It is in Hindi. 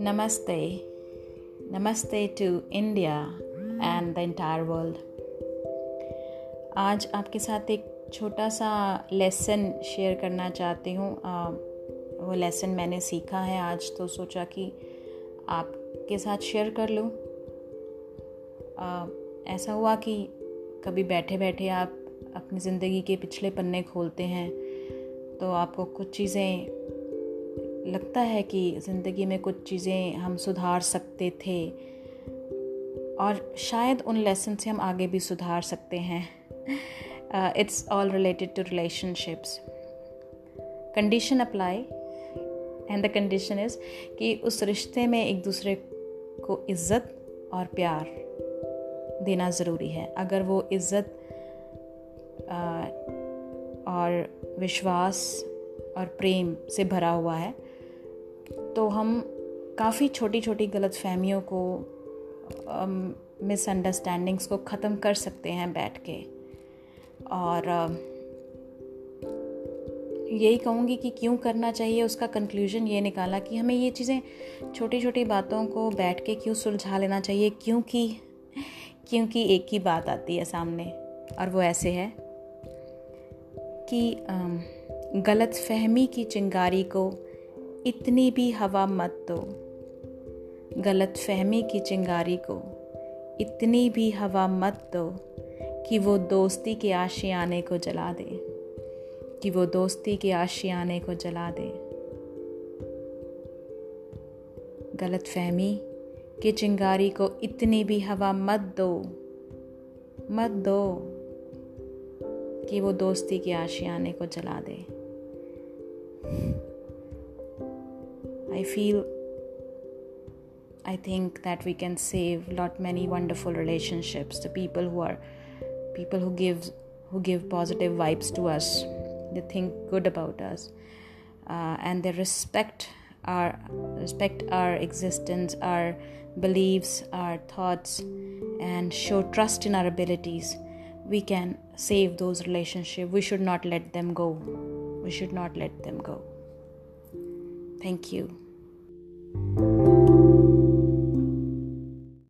Namaste. Namaste to India and the entire world. आज आपके साथ एक छोटा सा लेसन शेयर करना चाहती हूँ वो लेसन मैंने सीखा है आज तो सोचा कि आपके साथ शेयर कर लूँ ऐसा हुआ कि कभी बैठे बैठे आप अपनी ज़िंदगी के पिछले पन्ने खोलते हैं। तो आपको कुछ चीज़ें, लगता है कि ज़िंदगी में कुछ चीज़ें हम सुधार सकते थे और शायद उन लेसन से हम आगे भी सुधार सकते हैं। It's all related to relationships condition apply and the condition is कि उस रिश्ते में एक दूसरे को इज़्ज़त और प्यार देना ज़रूरी है। अगर वो इज़्ज़त और विश्वास और प्रेम से भरा हुआ है। तो हम काफ़ी छोटी छोटी गलत फहमियों को मिसअंडरस्टैंडिंग्स को ख़त्म कर सकते हैं बैठ के। और यही कहूँगी कि क्यों करना चाहिए, उसका कंक्लूजन ये निकाला कि हमें ये चीज़ें छोटी छोटी बातों को बैठ के क्यों सुलझा लेना चाहिए, क्योंकि क्योंकि एक ही बात आती है सामने, और वो ऐसे है। कि गलत फहमी की चिंगारी को इतनी भी हवा मत दो। गलत फहमी की चिंगारी को इतनी भी हवा मत दो कि वो दोस्ती के आशियाने को जला दे। कि वो दोस्ती के आशियाने को जला दे। गलत फहमी की चिंगारी को इतनी भी हवा मत दो। मत दो। कि वो दोस्ती के आशियाने को जला दे I feel I think that we can save lot many wonderful relationships. The people who are people who give who give positive vibes to us, they think good about us, uh, and they respect our respect our existence, our beliefs, our thoughts, and show trust in our abilities. We can save those relationships. We should not let them go. We should not let them go. Thank you.